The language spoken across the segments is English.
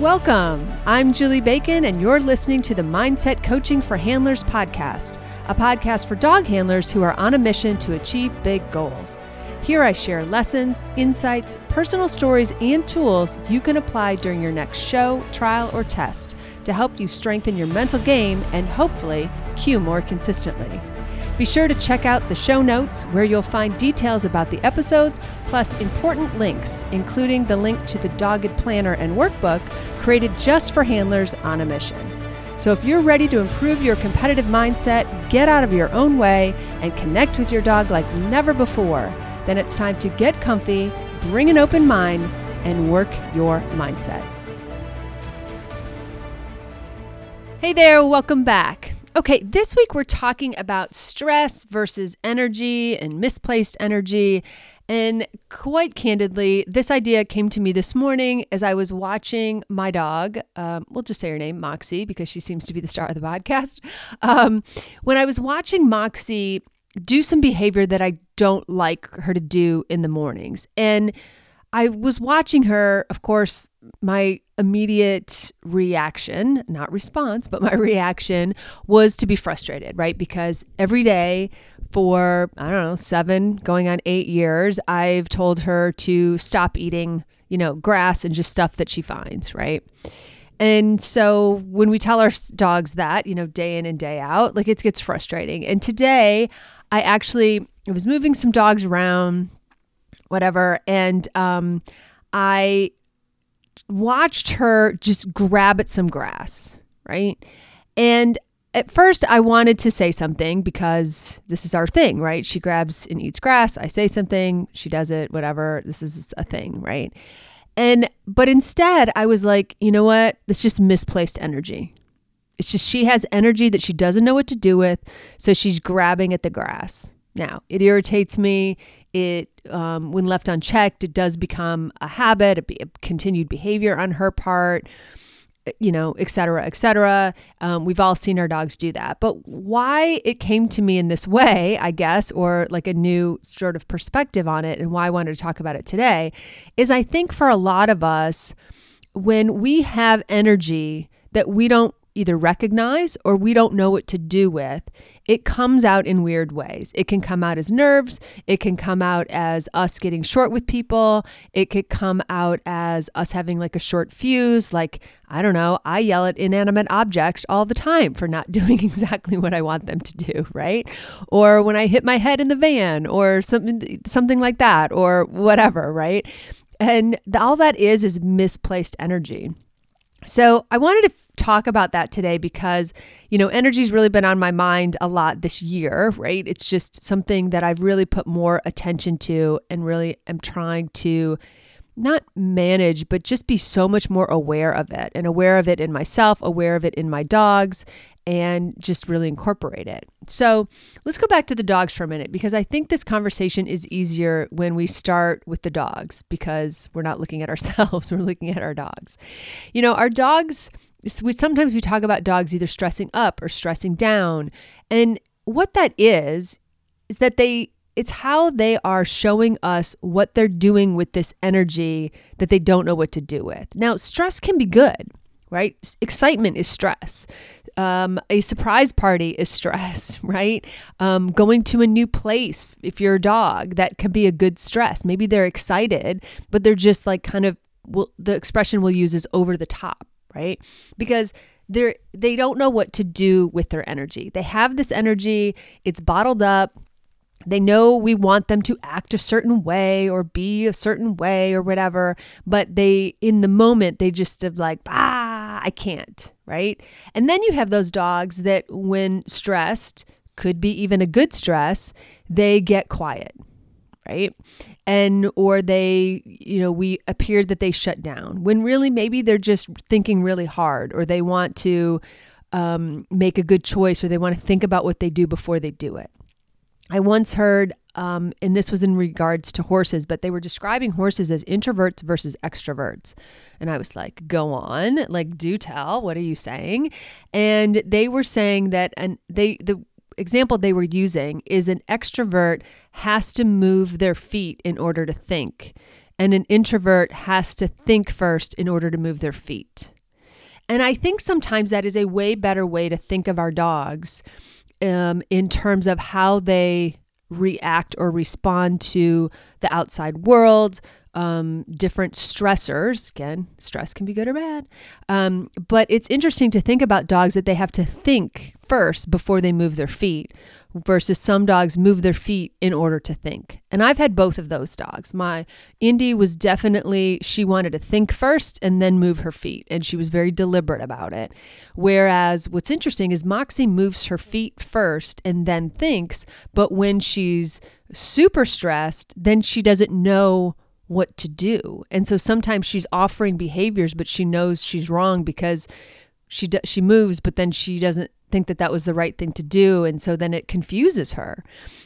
Welcome. I'm Julie Bacon, and you're listening to the Mindset Coaching for Handlers podcast, a podcast for dog handlers who are on a mission to achieve big goals. Here I share lessons, insights, personal stories, and tools you can apply during your next show, trial, or test to help you strengthen your mental game and hopefully Q more consistently. Be sure to check out the show notes where you'll find details about the episodes, plus important links, including the link to the Dogged Planner and Workbook created just for handlers on a mission. So if you're ready to improve your competitive mindset, get out of your own way, and connect with your dog like never before, then it's time to get comfy, bring an open mind, and work your mindset. Hey there, welcome back. Okay, this week we're talking about stress versus energy and misplaced energy. And quite candidly, this idea came to me this morning as I was watching my dog. Um, we'll just say her name, Moxie, because she seems to be the star of the podcast. Um, when I was watching Moxie do some behavior that I don't like her to do in the mornings. And I was watching her, of course, my immediate reaction, not response, but my reaction was to be frustrated, right? Because every day for, I don't know, seven, going on eight years, I've told her to stop eating, you know, grass and just stuff that she finds, right? And so when we tell our dogs that, you know, day in and day out, like it gets frustrating. And today I actually I was moving some dogs around, whatever, and um, I watched her just grab at some grass, right? And at first, I wanted to say something because this is our thing, right? She grabs and eats grass. I say something, she does it, whatever. This is a thing, right? And, but instead, I was like, you know what? It's just misplaced energy. It's just she has energy that she doesn't know what to do with. So she's grabbing at the grass. Now, it irritates me. It, um, when left unchecked, it does become a habit, a, a continued behavior on her part, you know, et cetera, et cetera. Um, we've all seen our dogs do that. But why it came to me in this way, I guess, or like a new sort of perspective on it, and why I wanted to talk about it today, is I think for a lot of us, when we have energy that we don't either recognize or we don't know what to do with, it comes out in weird ways. It can come out as nerves. It can come out as us getting short with people. It could come out as us having like a short fuse. Like, I don't know, I yell at inanimate objects all the time for not doing exactly what I want them to do, right? Or when I hit my head in the van or something, something like that, or whatever, right? And all that is is misplaced energy. So I wanted to talk about that today because, you know, energy's really been on my mind a lot this year, right? It's just something that I've really put more attention to and really am trying to not manage, but just be so much more aware of it and aware of it in myself, aware of it in my dogs, and just really incorporate it. So let's go back to the dogs for a minute because I think this conversation is easier when we start with the dogs because we're not looking at ourselves, we're looking at our dogs. You know, our dogs, we, sometimes we talk about dogs either stressing up or stressing down. And what that is, is that they it's how they are showing us what they're doing with this energy that they don't know what to do with. Now, stress can be good, right? Excitement is stress. Um, a surprise party is stress, right? Um, going to a new place, if you're a dog, that can be a good stress. Maybe they're excited, but they're just like kind of, well, the expression we'll use is over the top, right? Because they're they don't know what to do with their energy. They have this energy, it's bottled up they know we want them to act a certain way or be a certain way or whatever, but they, in the moment, they just have like, ah, I can't, right? And then you have those dogs that, when stressed, could be even a good stress, they get quiet, right? And, or they, you know, we appeared that they shut down when really maybe they're just thinking really hard or they want to um, make a good choice or they want to think about what they do before they do it. I once heard, um, and this was in regards to horses, but they were describing horses as introverts versus extroverts. And I was like, go on, like, do tell. What are you saying? And they were saying that, and they, the, example they were using is an extrovert has to move their feet in order to think and an introvert has to think first in order to move their feet. And I think sometimes that is a way better way to think of our dogs um, in terms of how they react or respond to the outside world, um, different stressors. Again, stress can be good or bad. Um, but it's interesting to think about dogs that they have to think first before they move their feet versus some dogs move their feet in order to think. And I've had both of those dogs. My Indy was definitely, she wanted to think first and then move her feet. And she was very deliberate about it. Whereas what's interesting is Moxie moves her feet first and then thinks. But when she's super stressed, then she doesn't know what to do. And so sometimes she's offering behaviors, but she knows she's wrong because she do, she moves, but then she doesn't think that that was the right thing to do, and so then it confuses her.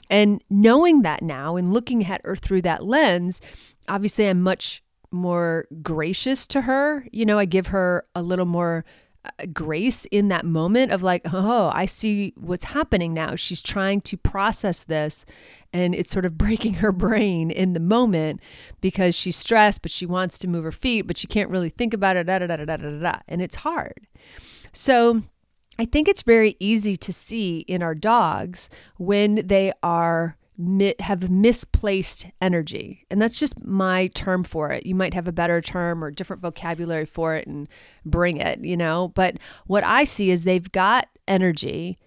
And knowing that now and looking at her through that lens, obviously I'm much more gracious to her. You know, I give her a little more Uh, grace in that moment of like, oh, I see what's happening now. She's trying to process this and it's sort of breaking her brain in the moment because she's stressed, but she wants to move her feet, but she can't really think about it, da, da, da, da, da, da, da, and it's hard. So I think it's very easy to see in our dogs when they are have misplaced energy. And that's just my term for it. You might have a better term or different vocabulary for it and bring it, you know. But what I see is they've got energy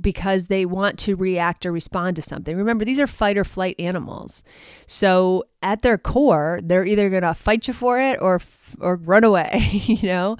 because they want to react or respond to something. Remember, these are fight or flight animals. So at their core, they're either going to fight you for it or or run away, you know?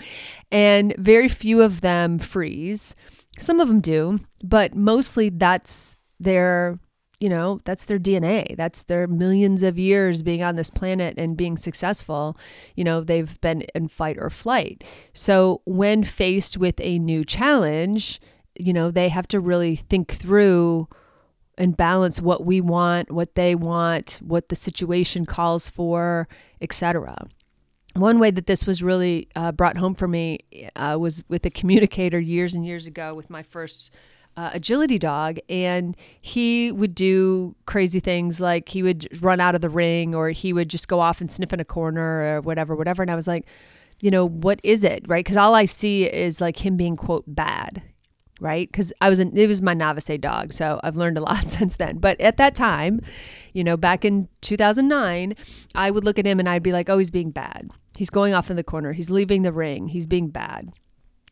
And very few of them freeze. Some of them do, but mostly that's their you know, that's their DNA. That's their millions of years being on this planet and being successful. You know, they've been in fight or flight. So when faced with a new challenge, you know, they have to really think through and balance what we want, what they want, what the situation calls for, etc. One way that this was really uh, brought home for me uh, was with a communicator years and years ago with my first uh, agility dog, and he would do crazy things like he would run out of the ring or he would just go off and sniff in a corner or whatever, whatever. And I was like, you know, what is it, right? Because all I see is like him being quote bad, right? Because I was an, it was my novice dog, so I've learned a lot since then. But at that time, you know, back in 2009, I would look at him and I'd be like, oh, he's being bad. He's going off in the corner. He's leaving the ring. He's being bad.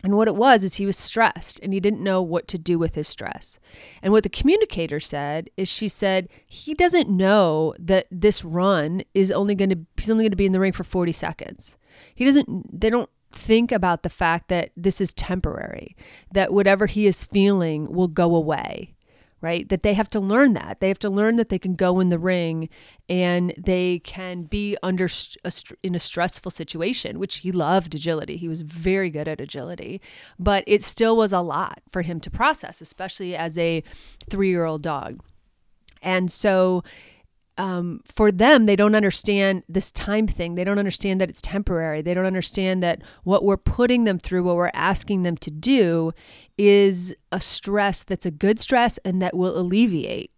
And what it was is he was stressed and he didn't know what to do with his stress. And what the communicator said is she said he doesn't know that this run is only going to he's only going to be in the ring for 40 seconds. He doesn't they don't think about the fact that this is temporary, that whatever he is feeling will go away right? That they have to learn that. They have to learn that they can go in the ring and they can be under a, in a stressful situation, which he loved agility. He was very good at agility, but it still was a lot for him to process, especially as a 3-year-old dog. And so um, for them, they don't understand this time thing. They don't understand that it's temporary. They don't understand that what we're putting them through, what we're asking them to do, is a stress that's a good stress and that will alleviate.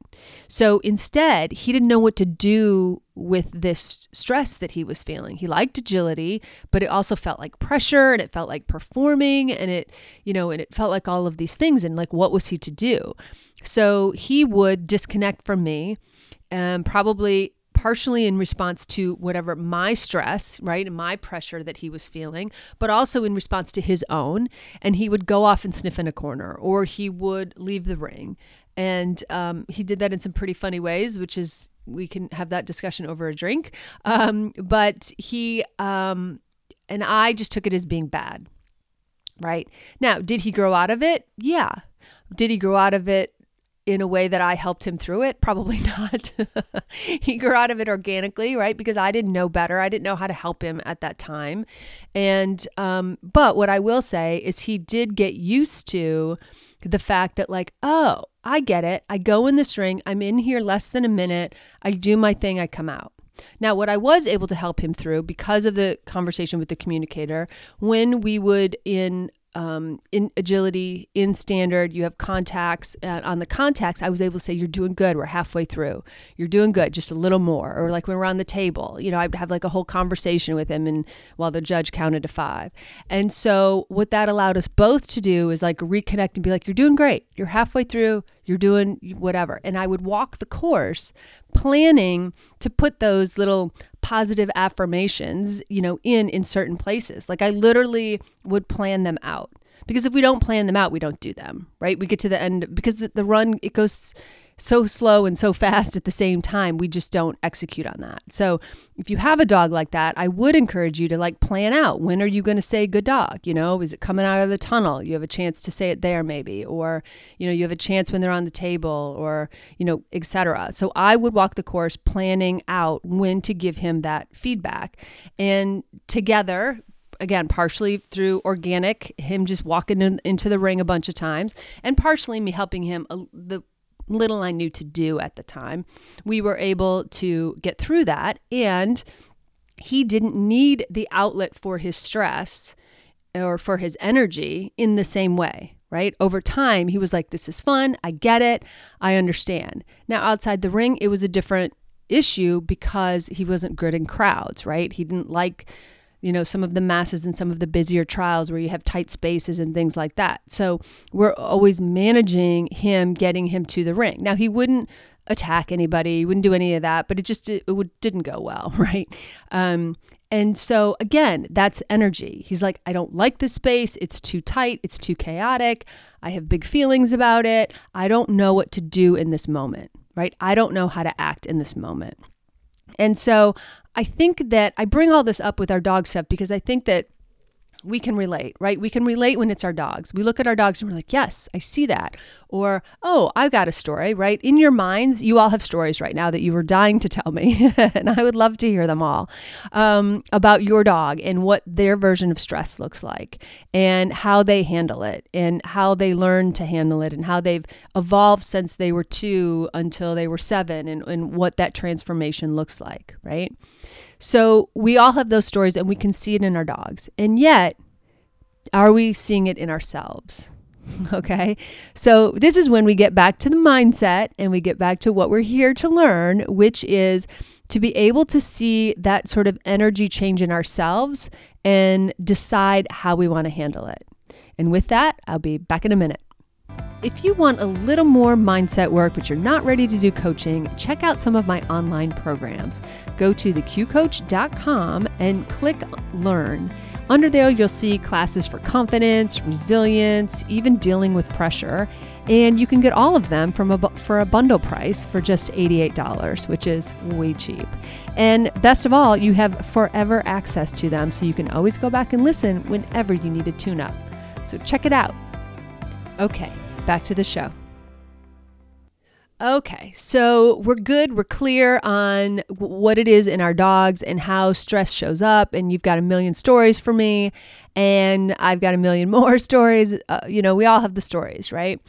So instead, he didn't know what to do with this stress that he was feeling. He liked agility, but it also felt like pressure and it felt like performing and it, you know, and it felt like all of these things. And like, what was he to do? So he would disconnect from me um, probably partially in response to whatever my stress, right, and my pressure that he was feeling, but also in response to his own. And he would go off and sniff in a corner, or he would leave the ring. And um, he did that in some pretty funny ways, which is we can have that discussion over a drink. Um, but he um, and I just took it as being bad, right? Now, did he grow out of it? Yeah. Did he grow out of it in a way that I helped him through it? Probably not. he grew out of it organically, right? Because I didn't know better. I didn't know how to help him at that time. And, um, but what I will say is he did get used to the fact that, like, oh, I get it. I go in this ring. I'm in here less than a minute. I do my thing. I come out. Now, what I was able to help him through because of the conversation with the communicator, when we would in um, in agility, in standard, you have contacts. And on the contacts, I was able to say, You're doing good. We're halfway through. You're doing good, just a little more. Or like when we're on the table, you know, I'd have like a whole conversation with him and while the judge counted to five. And so what that allowed us both to do is like reconnect and be like, You're doing great. You're halfway through. You're doing whatever. And I would walk the course planning to put those little positive affirmations, you know, in in certain places. Like I literally would plan them out. Because if we don't plan them out, we don't do them, right? We get to the end because the, the run it goes so slow and so fast at the same time, we just don't execute on that. So, if you have a dog like that, I would encourage you to like plan out when are you going to say good dog? You know, is it coming out of the tunnel? You have a chance to say it there maybe or you know, you have a chance when they're on the table or, you know, etc. So, I would walk the course planning out when to give him that feedback. And together, again, partially through organic, him just walking in, into the ring a bunch of times, and partially me helping him uh, the little I knew to do at the time, we were able to get through that. And he didn't need the outlet for his stress or for his energy in the same way, right? Over time, he was like, This is fun. I get it. I understand. Now, outside the ring, it was a different issue because he wasn't good in crowds, right? He didn't like you know, some of the masses and some of the busier trials where you have tight spaces and things like that. So we're always managing him, getting him to the ring. Now, he wouldn't attack anybody, he wouldn't do any of that, but it just it, it didn't go well, right? Um, and so again, that's energy. He's like, I don't like this space. It's too tight. It's too chaotic. I have big feelings about it. I don't know what to do in this moment, right? I don't know how to act in this moment. And so I think that I bring all this up with our dog stuff because I think that we can relate, right? We can relate when it's our dogs. We look at our dogs and we're like, yes, I see that. Or, oh, I've got a story, right? In your minds, you all have stories right now that you were dying to tell me. and I would love to hear them all um, about your dog and what their version of stress looks like and how they handle it and how they learn to handle it and how they've evolved since they were two until they were seven and, and what that transformation looks like, right? So we all have those stories and we can see it in our dogs. And yet, are we seeing it in ourselves? okay. So this is when we get back to the mindset and we get back to what we're here to learn, which is to be able to see that sort of energy change in ourselves and decide how we want to handle it. And with that, I'll be back in a minute. If you want a little more mindset work, but you're not ready to do coaching, check out some of my online programs. Go to theqcoach.com and click Learn. Under there, you'll see classes for confidence, resilience, even dealing with pressure. And you can get all of them from a, for a bundle price for just $88, which is way cheap. And best of all, you have forever access to them, so you can always go back and listen whenever you need a tune up. So check it out. Okay, back to the show. Okay, so we're good. We're clear on what it is in our dogs and how stress shows up. And you've got a million stories for me, and I've got a million more stories. Uh, you know, we all have the stories, right?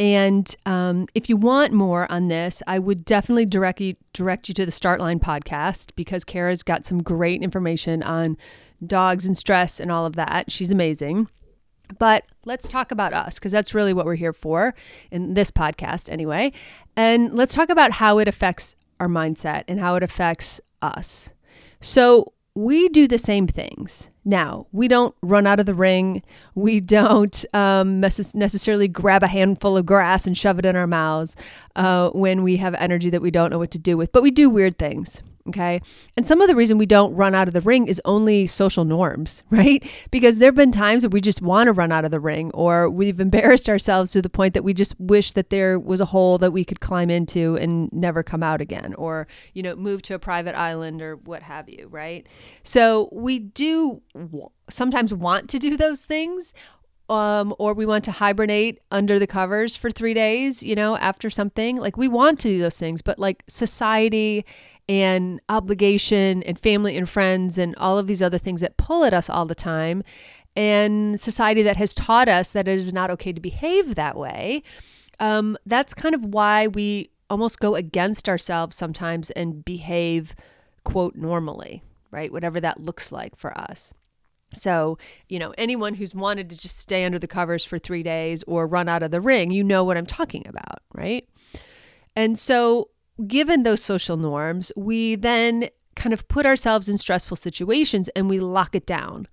And um, if you want more on this, I would definitely direct you direct you to the Startline podcast because Kara's got some great information on dogs and stress and all of that. She's amazing. But let's talk about us because that's really what we're here for in this podcast, anyway. And let's talk about how it affects our mindset and how it affects us. So, we do the same things. Now, we don't run out of the ring. We don't um, necessarily grab a handful of grass and shove it in our mouths uh, when we have energy that we don't know what to do with, but we do weird things. Okay. And some of the reason we don't run out of the ring is only social norms, right? Because there have been times that we just want to run out of the ring or we've embarrassed ourselves to the point that we just wish that there was a hole that we could climb into and never come out again or, you know, move to a private island or what have you, right? So we do sometimes want to do those things um, or we want to hibernate under the covers for three days, you know, after something. Like we want to do those things, but like society and obligation and family and friends and all of these other things that pull at us all the time and society that has taught us that it is not okay to behave that way um, that's kind of why we almost go against ourselves sometimes and behave quote normally right whatever that looks like for us So, you know, anyone who's wanted to just stay under the covers for three days or run out of the ring, you know what I'm talking about, right? And so, given those social norms, we then kind of put ourselves in stressful situations and we lock it down.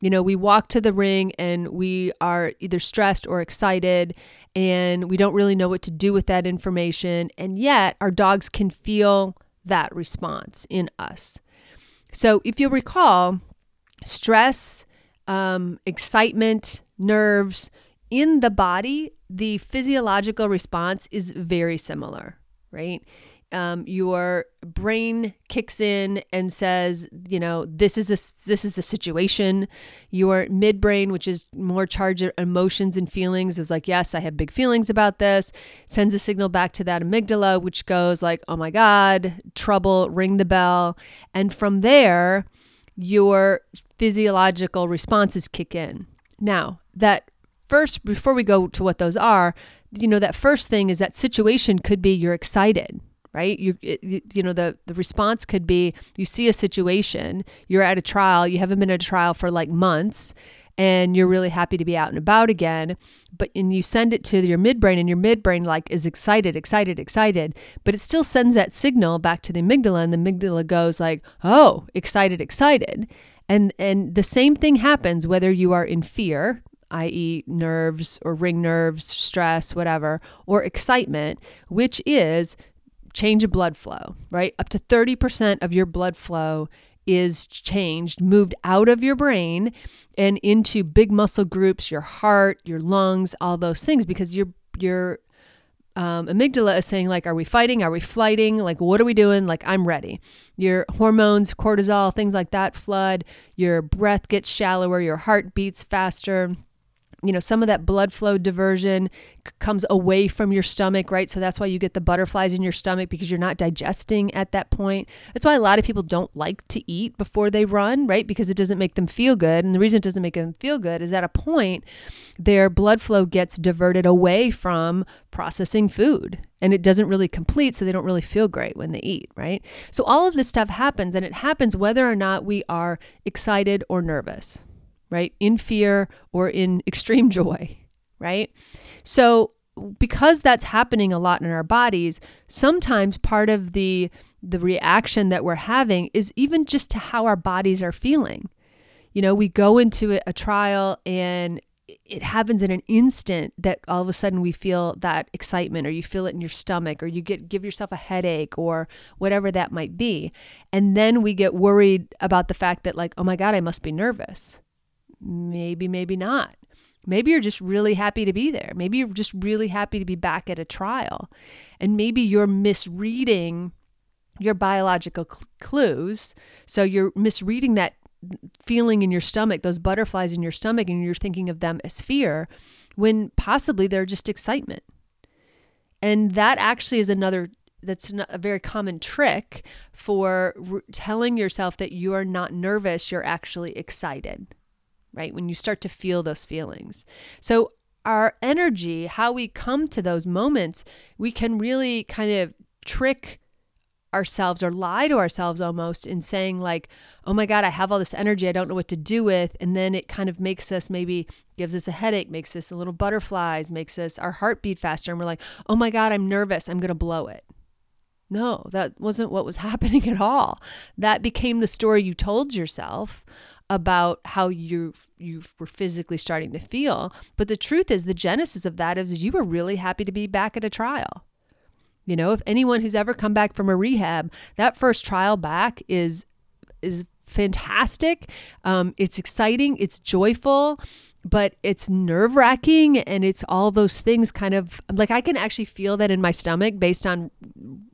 You know, we walk to the ring and we are either stressed or excited, and we don't really know what to do with that information. And yet, our dogs can feel that response in us. So, if you'll recall, stress, um, excitement, nerves in the body, the physiological response is very similar, right? Um, your brain kicks in and says, you know, this is a this is a situation. Your midbrain, which is more charged emotions and feelings, is like, yes, I have big feelings about this. Sends a signal back to that amygdala, which goes like, oh my god, trouble, ring the bell, and from there, your physiological responses kick in. Now, that first, before we go to what those are, you know, that first thing is that situation could be you're excited, right? You, you know, the, the response could be you see a situation, you're at a trial, you haven't been at a trial for like months, and you're really happy to be out and about again but and you send it to your midbrain and your midbrain like is excited excited excited but it still sends that signal back to the amygdala and the amygdala goes like oh excited excited and and the same thing happens whether you are in fear i.e., nerves or ring nerves, stress, whatever, or excitement, which is change of blood flow, right? Up to 30% of your blood flow is changed, moved out of your brain and into big muscle groups, your heart, your lungs, all those things, because your your um, amygdala is saying like, are we fighting? Are we flighting? Like, what are we doing? Like, I'm ready. Your hormones, cortisol, things like that flood. Your breath gets shallower. Your heart beats faster you know, some of that blood flow diversion c- comes away from your stomach, right? So that's why you get the butterflies in your stomach because you're not digesting at that point. That's why a lot of people don't like to eat before they run, right? Because it doesn't make them feel good. And the reason it doesn't make them feel good is at a point their blood flow gets diverted away from processing food and it doesn't really complete so they don't really feel great when they eat right so all of this stuff happens and it happens whether or not we are excited or nervous right? In fear or in extreme joy, right? So because that's happening a lot in our bodies, sometimes part of the the reaction that we're having is even just to how our bodies are feeling. You know, we go into a trial and it happens in an instant that all of a sudden we feel that excitement or you feel it in your stomach or you get give yourself a headache or whatever that might be and then we get worried about the fact that like oh my god I must be nervous Maybe, maybe not. Maybe you're just really happy to be there. Maybe you're just really happy to be back at a trial. And maybe you're misreading your biological cl- clues. So you're misreading that feeling in your stomach, those butterflies in your stomach, and you're thinking of them as fear when possibly they're just excitement. And that actually is another that's a very common trick for telling yourself that you are not nervous, you're actually excited right? When you start to feel those feelings. So, our energy, how we come to those moments, we can really kind of trick ourselves or lie to ourselves almost in saying like oh my god i have all this energy i don't know what to do with and then it kind of makes us maybe gives us a headache makes us a little butterflies makes us our heart beat faster and we're like oh my god i'm nervous i'm going to blow it no that wasn't what was happening at all that became the story you told yourself about how you you were physically starting to feel. But the truth is, the genesis of that is you were really happy to be back at a trial. You know, if anyone who's ever come back from a rehab, that first trial back is is fantastic. Um, it's exciting. It's joyful but it's nerve wracking and it's all those things kind of like I can actually feel that in my stomach based on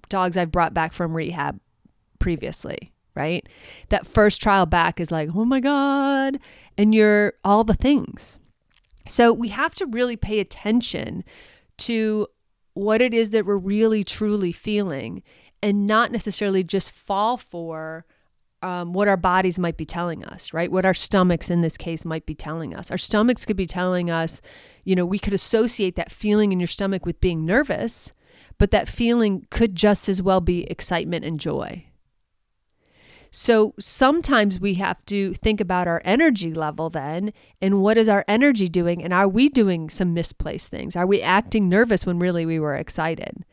dogs I've brought back from rehab previously right? That first trial back is like, oh my God. And you're all the things. So we have to really pay attention to what it is that we're really truly feeling and not necessarily just fall for um, what our bodies might be telling us, right? What our stomachs in this case might be telling us. Our stomachs could be telling us, you know, we could associate that feeling in your stomach with being nervous, but that feeling could just as well be excitement and joy. So sometimes we have to think about our energy level then and what is our energy doing and are we doing some misplaced things? Are we acting nervous when really we were excited?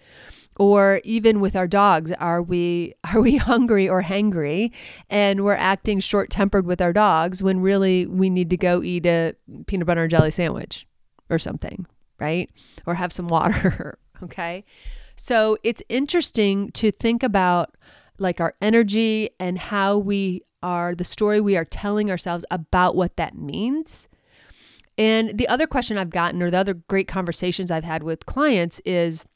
Or even with our dogs, are we are we hungry or hangry and we're acting short-tempered with our dogs when really we need to go eat a peanut butter and jelly sandwich or something, right? Or have some water, okay? So it's interesting to think about like our energy and how we are, the story we are telling ourselves about what that means. And the other question I've gotten, or the other great conversations I've had with clients, is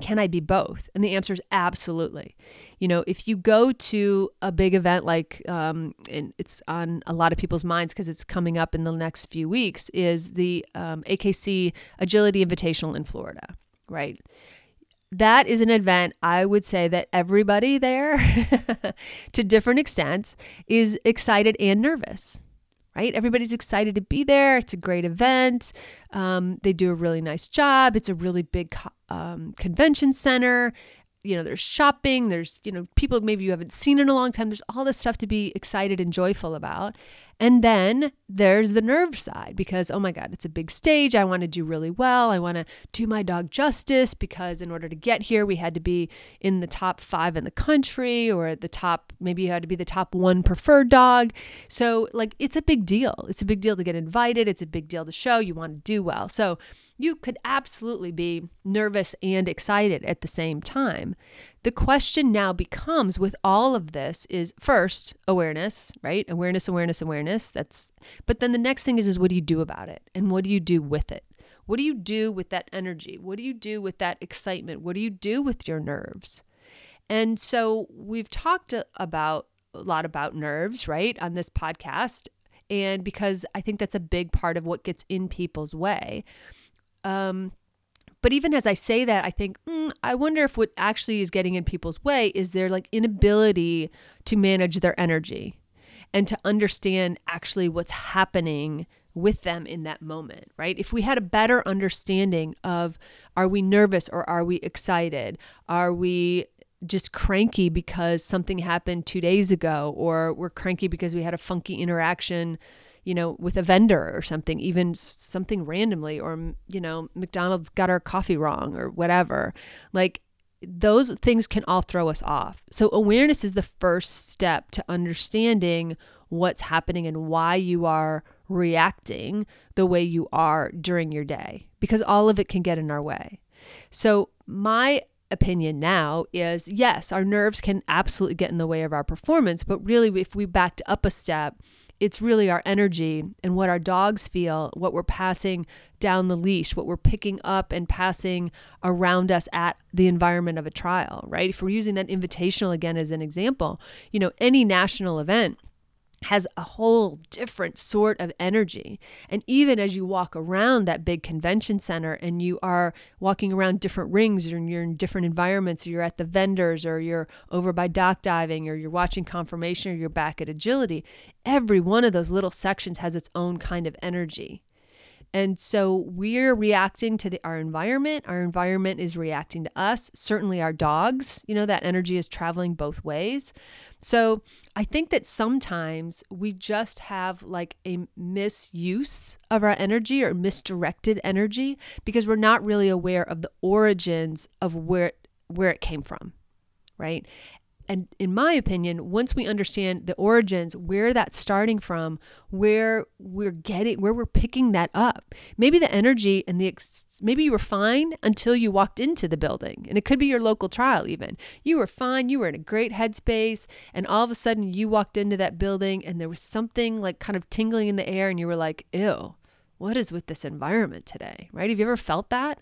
can I be both? And the answer is absolutely. You know, if you go to a big event like, um, and it's on a lot of people's minds because it's coming up in the next few weeks, is the um, AKC Agility Invitational in Florida, right? That is an event I would say that everybody there, to different extents, is excited and nervous, right? Everybody's excited to be there. It's a great event. Um, they do a really nice job. It's a really big um, convention center you know, there's shopping, there's, you know, people maybe you haven't seen in a long time. There's all this stuff to be excited and joyful about. And then there's the nerve side because, oh my God, it's a big stage. I want to do really well. I want to do my dog justice because in order to get here, we had to be in the top five in the country or the top, maybe you had to be the top one preferred dog. So, like, it's a big deal. It's a big deal to get invited. It's a big deal to show you want to do well. So, you could absolutely be nervous and excited at the same time. The question now becomes with all of this is first awareness, right? Awareness, awareness, awareness. That's but then the next thing is is what do you do about it? And what do you do with it? What do you do with that energy? What do you do with that excitement? What do you do with your nerves? And so we've talked about a lot about nerves, right, on this podcast. And because I think that's a big part of what gets in people's way. Um, but even as I say that, I think, mm, I wonder if what actually is getting in people's way is their like inability to manage their energy and to understand actually what's happening with them in that moment, right? If we had a better understanding of are we nervous or are we excited? Are we just cranky because something happened two days ago, or we're cranky because we had a funky interaction you know, with a vendor or something, even something randomly, or, you know, McDonald's got our coffee wrong or whatever. Like those things can all throw us off. So, awareness is the first step to understanding what's happening and why you are reacting the way you are during your day, because all of it can get in our way. So, my opinion now is yes, our nerves can absolutely get in the way of our performance, but really, if we backed up a step, it's really our energy and what our dogs feel, what we're passing down the leash, what we're picking up and passing around us at the environment of a trial, right? If we're using that invitational again as an example, you know, any national event has a whole different sort of energy. And even as you walk around that big convention center and you are walking around different rings or you're in different environments, or you're at the vendors or you're over by dock diving or you're watching conformation, or you're back at agility, every one of those little sections has its own kind of energy. And so we're reacting to the, our environment. Our environment is reacting to us. Certainly, our dogs, you know, that energy is traveling both ways. So I think that sometimes we just have like a misuse of our energy or misdirected energy because we're not really aware of the origins of where where it came from right and in my opinion, once we understand the origins, where that's starting from, where we're getting, where we're picking that up, maybe the energy and the, ex- maybe you were fine until you walked into the building. And it could be your local trial even. You were fine, you were in a great headspace, and all of a sudden you walked into that building and there was something like kind of tingling in the air, and you were like, ew, what is with this environment today? Right? Have you ever felt that?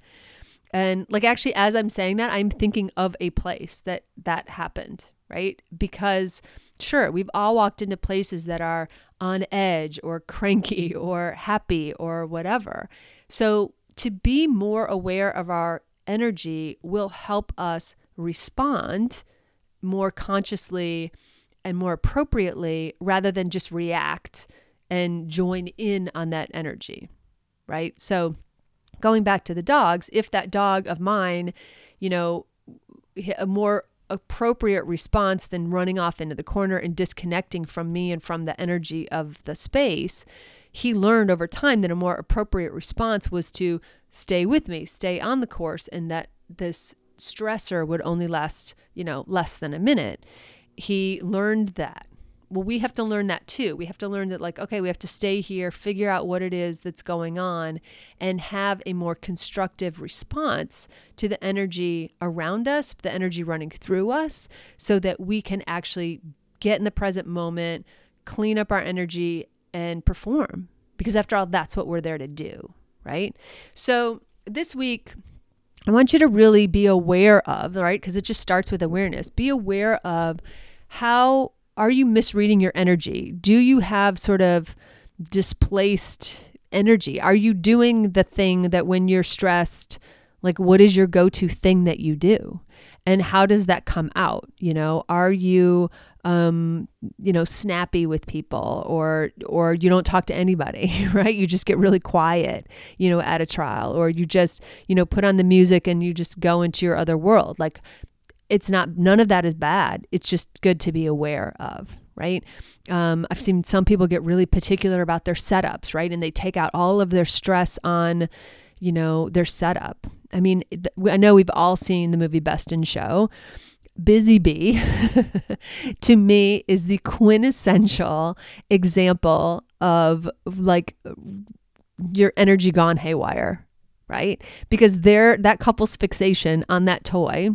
And like actually as I'm saying that, I'm thinking of a place that that happened, right? Because sure, we've all walked into places that are on edge or cranky or happy or whatever. So to be more aware of our energy will help us respond more consciously and more appropriately rather than just react and join in on that energy, right? So going back to the dogs, if that dog of mine, you know, a more appropriate response than running off into the corner and disconnecting from me and from the energy of the space. He learned over time that a more appropriate response was to stay with me, stay on the course, and that this stressor would only last, you know, less than a minute. He learned that well, we have to learn that too. We have to learn that, like, okay, we have to stay here, figure out what it is that's going on, and have a more constructive response to the energy around us, the energy running through us, so that we can actually get in the present moment, clean up our energy, and perform. Because after all, that's what we're there to do, right? So this week, I want you to really be aware of, right? Because it just starts with awareness. Be aware of how are you misreading your energy? Do you have sort of displaced energy? Are you doing the thing that when you're stressed, like what is your go-to thing that you do? And how does that come out? You know, are you um, you know, snappy with people or or you don't talk to anybody, right? You just get really quiet, you know, at a trial or you just, you know, put on the music and you just go into your other world. Like it's not none of that is bad. It's just good to be aware of right? Um, i've seen some people get really particular about their setups right? And they take out all of their stress on you know their setup. I mean i know we've all seen the movie best in show. Busy bee to me is the quintessential example of like your energy gone haywire right? Because there that couple's fixation on that toy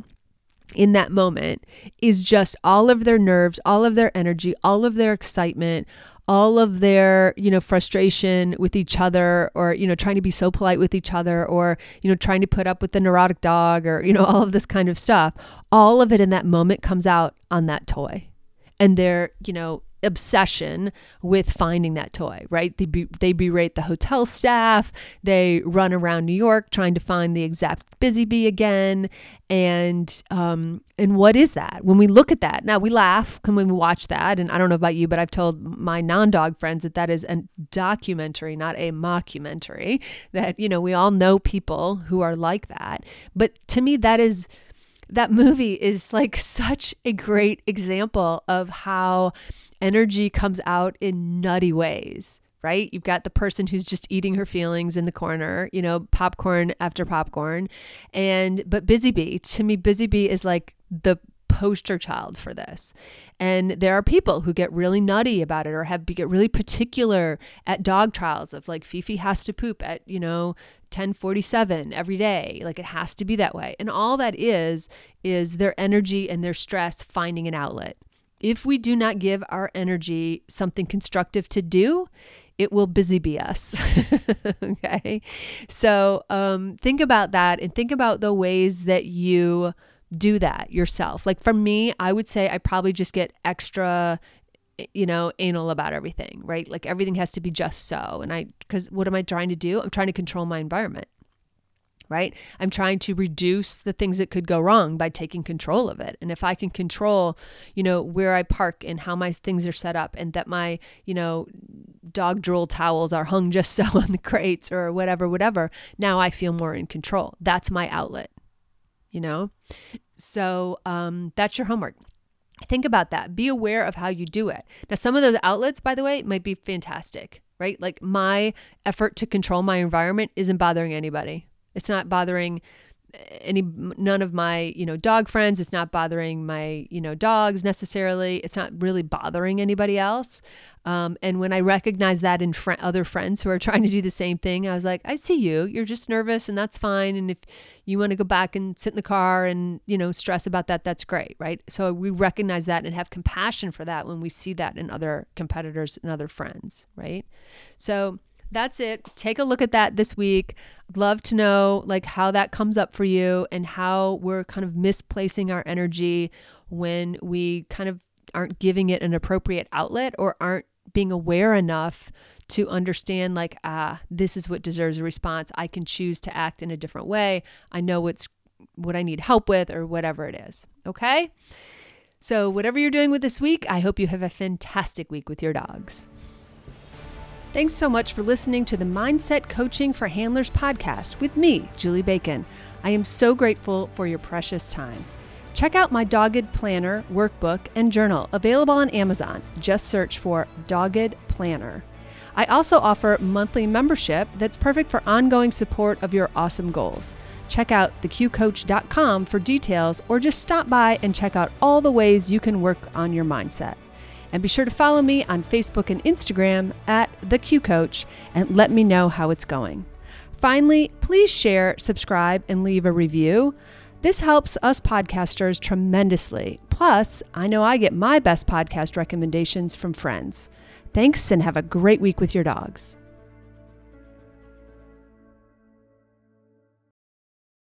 in that moment is just all of their nerves, all of their energy, all of their excitement, all of their, you know, frustration with each other or, you know, trying to be so polite with each other or, you know, trying to put up with the neurotic dog or, you know, all of this kind of stuff. All of it in that moment comes out on that toy. And they're, you know, obsession with finding that toy, right? They, be, they berate the hotel staff. They run around New York trying to find the exact busy bee again. And um, and what is that? When we look at that, now we laugh when we watch that. And I don't know about you, but I've told my non-dog friends that that is a documentary, not a mockumentary. That you know we all know people who are like that. But to me, that is that movie is like such a great example of how energy comes out in nutty ways right? You've got the person who's just eating her feelings in the corner, you know, popcorn after popcorn. And, but Busy Bee, to me, Busy Bee is like the poster child for this. And there are people who get really nutty about it or have get really particular at dog trials of like Fifi has to poop at, you know, 1047 every day. Like it has to be that way. And all that is is their energy and their stress finding an outlet. If we do not give our energy something constructive to do, it will busy be us. okay. So um, think about that and think about the ways that you do that yourself. Like for me, I would say I probably just get extra you know, anal about everything, right? Like everything has to be just so. And I, because what am I trying to do? I'm trying to control my environment right? I'm trying to reduce the things that could go wrong by taking control of it. And if I can control, you know, where I park and how my things are set up and that my, you know, dog drool towels are hung just so on the crates or whatever, whatever, now I feel more in control. That's my outlet, you know? So um, that's your homework. Think about that. Be aware of how you do it. Now, some of those outlets, by the way, might be fantastic, right? Like my effort to control my environment isn't bothering anybody. It's not bothering any none of my you know dog friends. It's not bothering my you know dogs necessarily. It's not really bothering anybody else. Um, and when i recognize that in fr- other friends who are trying to do the same thing i was like i see you. You're just nervous and that's fine. And if you want to go back and sit in the car and you know stress about that that's great right? So we recognize that and have compassion for that when we see that in other competitors and other friends right? So that's it. Take a look at that this week. love to know like how that comes up for you and how we're kind of misplacing our energy when we kind of aren't giving it an appropriate outlet or aren't being aware enough to understand like ah this is what deserves a response. I can choose to act in a different way. I know what's what I need help with or whatever it is. Okay? So, whatever you're doing with this week, I hope you have a fantastic week with your dogs. Thanks so much for listening to the Mindset Coaching for Handlers podcast with me, Julie Bacon. I am so grateful for your precious time. Check out my Dogged Planner workbook and journal available on Amazon. Just search for Dogged Planner. I also offer monthly membership that's perfect for ongoing support of your awesome goals. Check out theqcoach.com for details or just stop by and check out all the ways you can work on your mindset. And be sure to follow me on Facebook and Instagram at The Q Coach and let me know how it's going. Finally, please share, subscribe, and leave a review. This helps us podcasters tremendously. Plus, I know I get my best podcast recommendations from friends. Thanks and have a great week with your dogs.